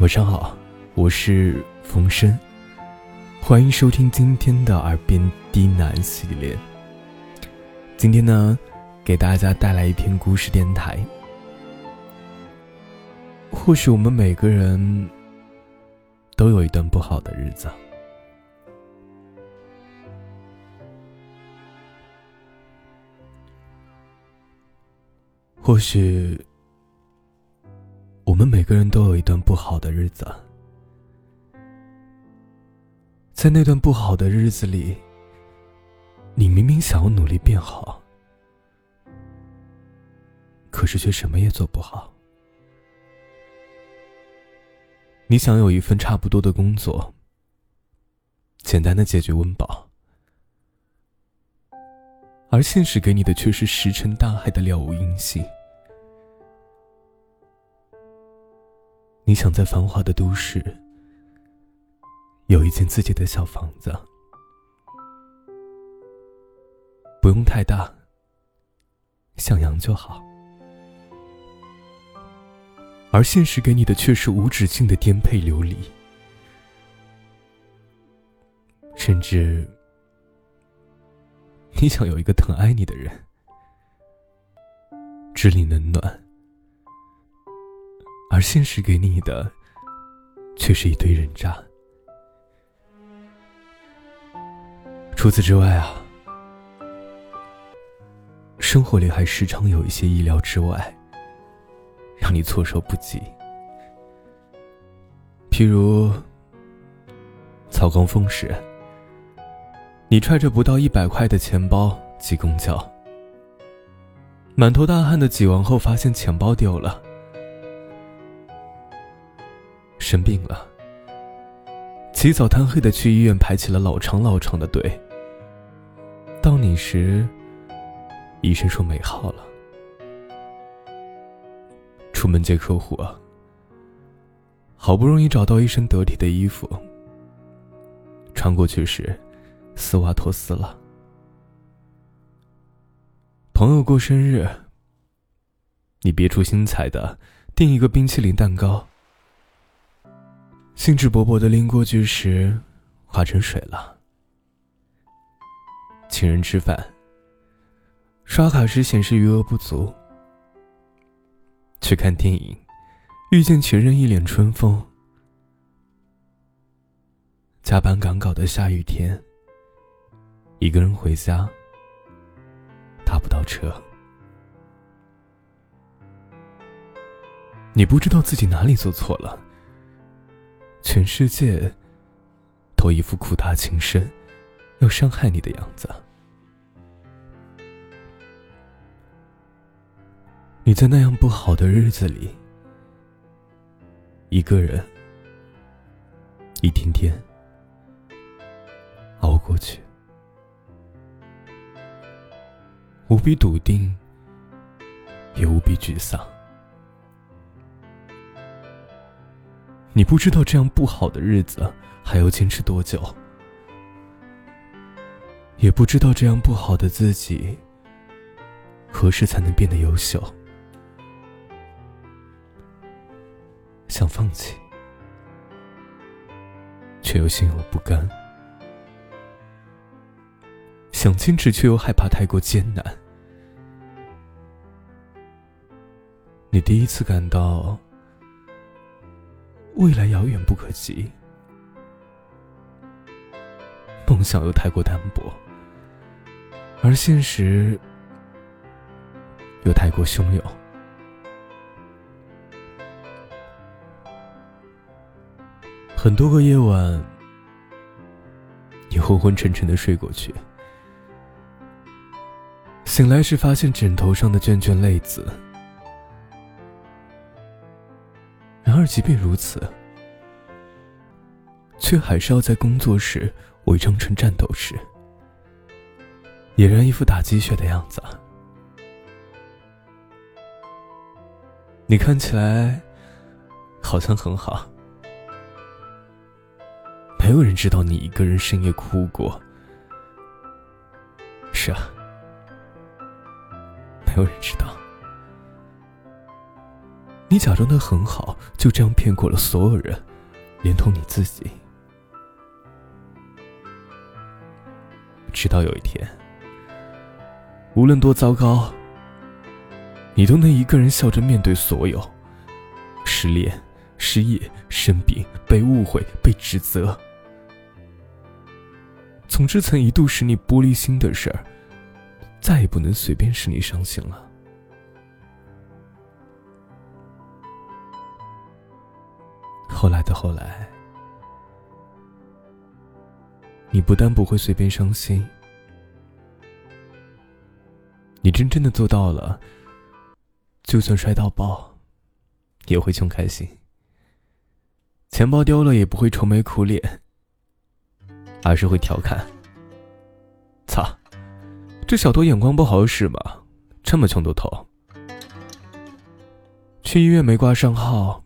晚上好，我是冯生，欢迎收听今天的耳边低喃系列。今天呢，给大家带来一篇故事电台。或许我们每个人都有一段不好的日子，或许。我们每个人都好的日子，在那段不好的日子里，你明明想要努力变好，可是却什么也做不好。你想有一份差不多的工作，简单的解决温饱，而现实给你的却是石沉大海的了无音信。你想在繁华的都市有一间自己的小房子，不用太大，向阳就好。而现实给你的却是无止境的颠沛流离，甚至你想有一个疼爱你的人，知你冷暖。而现实给你的，却是一堆人渣。除此之外啊，生活里还时常有一些意料之外，让你措手不及。譬如早高峰时，你揣着不到一百块的钱包挤公交，满头大汗的挤完后，发现钱包丢了。生病了，起早贪黑的去医院排起了老长老长的队。到你时，医生说没号了。出门接客户，好不容易找到一身得体的衣服，穿过去时，丝袜脱丝了。朋友过生日，你别出心裁的订一个冰淇淋蛋糕。兴致勃勃的拎过去时，化成水了。请人吃饭，刷卡时显示余额不足。去看电影，遇见前任一脸春风。加班赶稿的下雨天，一个人回家，打不到车。你不知道自己哪里做错了。全世界都一副苦大情深，要伤害你的样子。你在那样不好的日子里，一个人，一天天熬过去，无比笃定，也无比沮丧。你不知道这样不好的日子还要坚持多久，也不知道这样不好的自己何时才能变得优秀。想放弃，却又心有不甘；想坚持，却又害怕太过艰难。你第一次感到。未来遥远不可及，梦想又太过单薄，而现实又太过汹涌。很多个夜晚，你昏昏沉沉的睡过去，醒来时发现枕头上的卷卷泪渍。即便如此，却还是要在工作时伪装成战斗时，俨然一副打鸡血的样子。你看起来好像很好，没有人知道你一个人深夜哭过。是啊，没有人知道。你假装的很好，就这样骗过了所有人，连同你自己。直到有一天，无论多糟糕，你都能一个人笑着面对所有：失恋、失业、生病、被误会、被指责。总之，曾一度使你玻璃心的事儿，再也不能随便使你伤心了。后来的后来，你不但不会随便伤心，你真正的做到了，就算摔到爆，也会穷开心；钱包丢了也不会愁眉苦脸，而是会调侃：“操，这小偷眼光不好使吗？这么穷都偷。”去医院没挂上号。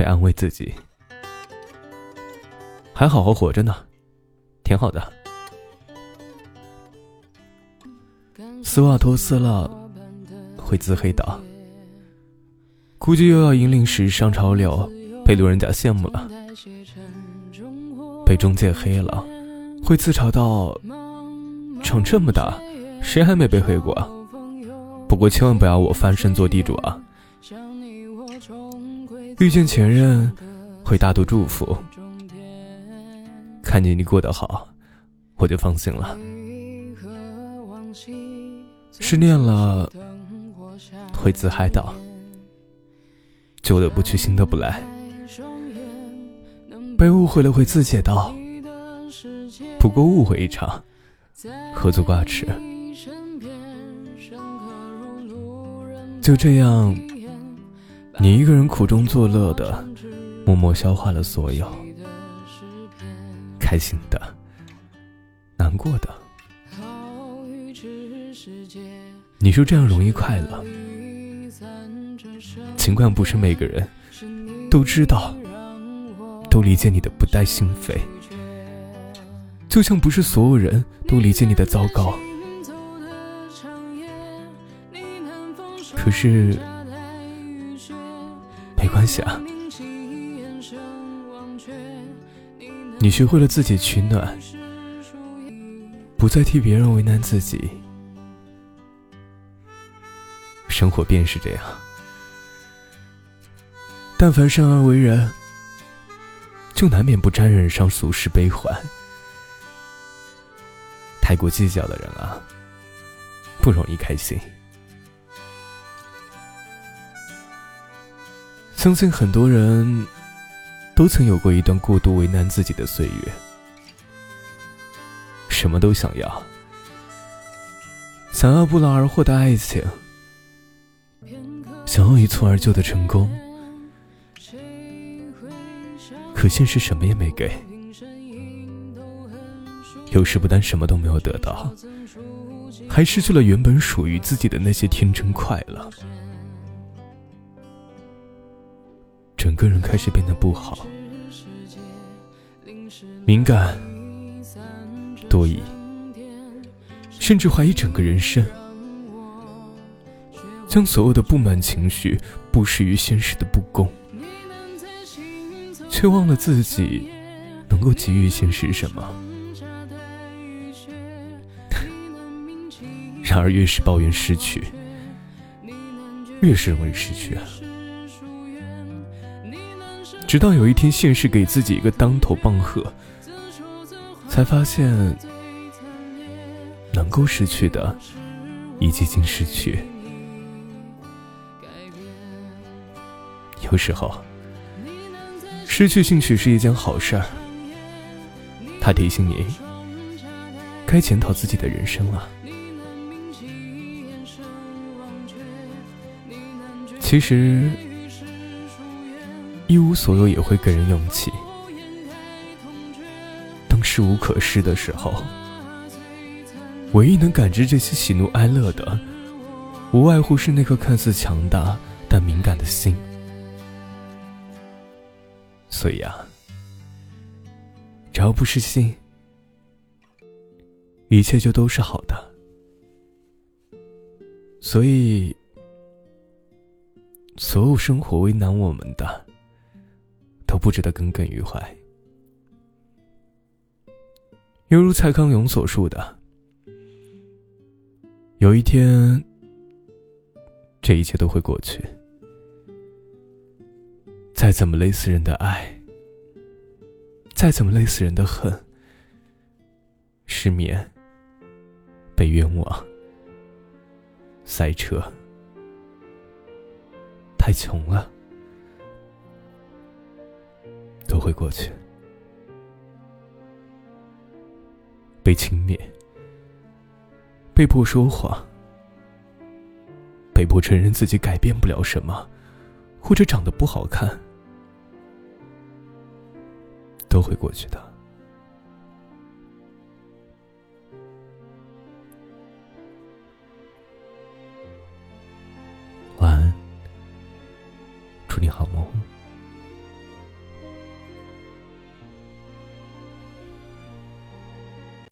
会安慰自己，还好好活着呢，挺好的。斯瓦托斯了，会自黑的，估计又要引领时尚潮流，被路人甲羡慕了。被中介黑了，会自嘲到：长这么大，谁还没被黑过？不过千万不要我翻身做地主啊！遇见前任，会大度祝福；看见你过得好，我就放心了。失恋了，会自嗨到：旧的不去，新的不来。被误会了，会自解到：不过误会一场，何足挂齿。就这样。你一个人苦中作乐的，默默消化了所有，开心的，难过的。你说这样容易快乐，尽管不是每个人都知道，都理解你的不带心扉，就像不是所有人都理解你的糟糕。可是。关系啊，你学会了自己取暖，不再替别人为难自己，生活便是这样。但凡生而为人，就难免不沾染上俗世悲欢。太过计较的人啊，不容易开心。相信很多人都曾有过一段过度为难自己的岁月，什么都想要，想要不劳而获的爱情，想要一蹴而就的成功，可现实什么也没给，有时不但什么都没有得到，还失去了原本属于自己的那些天真快乐。整个人开始变得不好，敏感、多疑，甚至怀疑整个人生，将所有的不满情绪布施于现实的不公，却忘了自己能够给予现实什么。然而，越是抱怨失去，越是容易失去啊。直到有一天，现实给自己一个当头棒喝，才发现能够失去的已经失去。有时候，失去兴趣是一件好事儿，它提醒你该检讨自己的人生了。其实。一无所有也会给人勇气。当事无可施的时候，唯一能感知这些喜怒哀乐的，无外乎是那颗看似强大但敏感的心。所以啊，只要不是心，一切就都是好的。所以，所有生活为难我们的，不值得耿耿于怀。犹如蔡康永所述的：“有一天，这一切都会过去。再怎么累死人的爱，再怎么累死人的恨，失眠、被冤枉、塞车。”太穷了，会过去。被轻蔑，被迫说谎，被迫承认自己改变不了什么，或者长得不好看，都会过去的。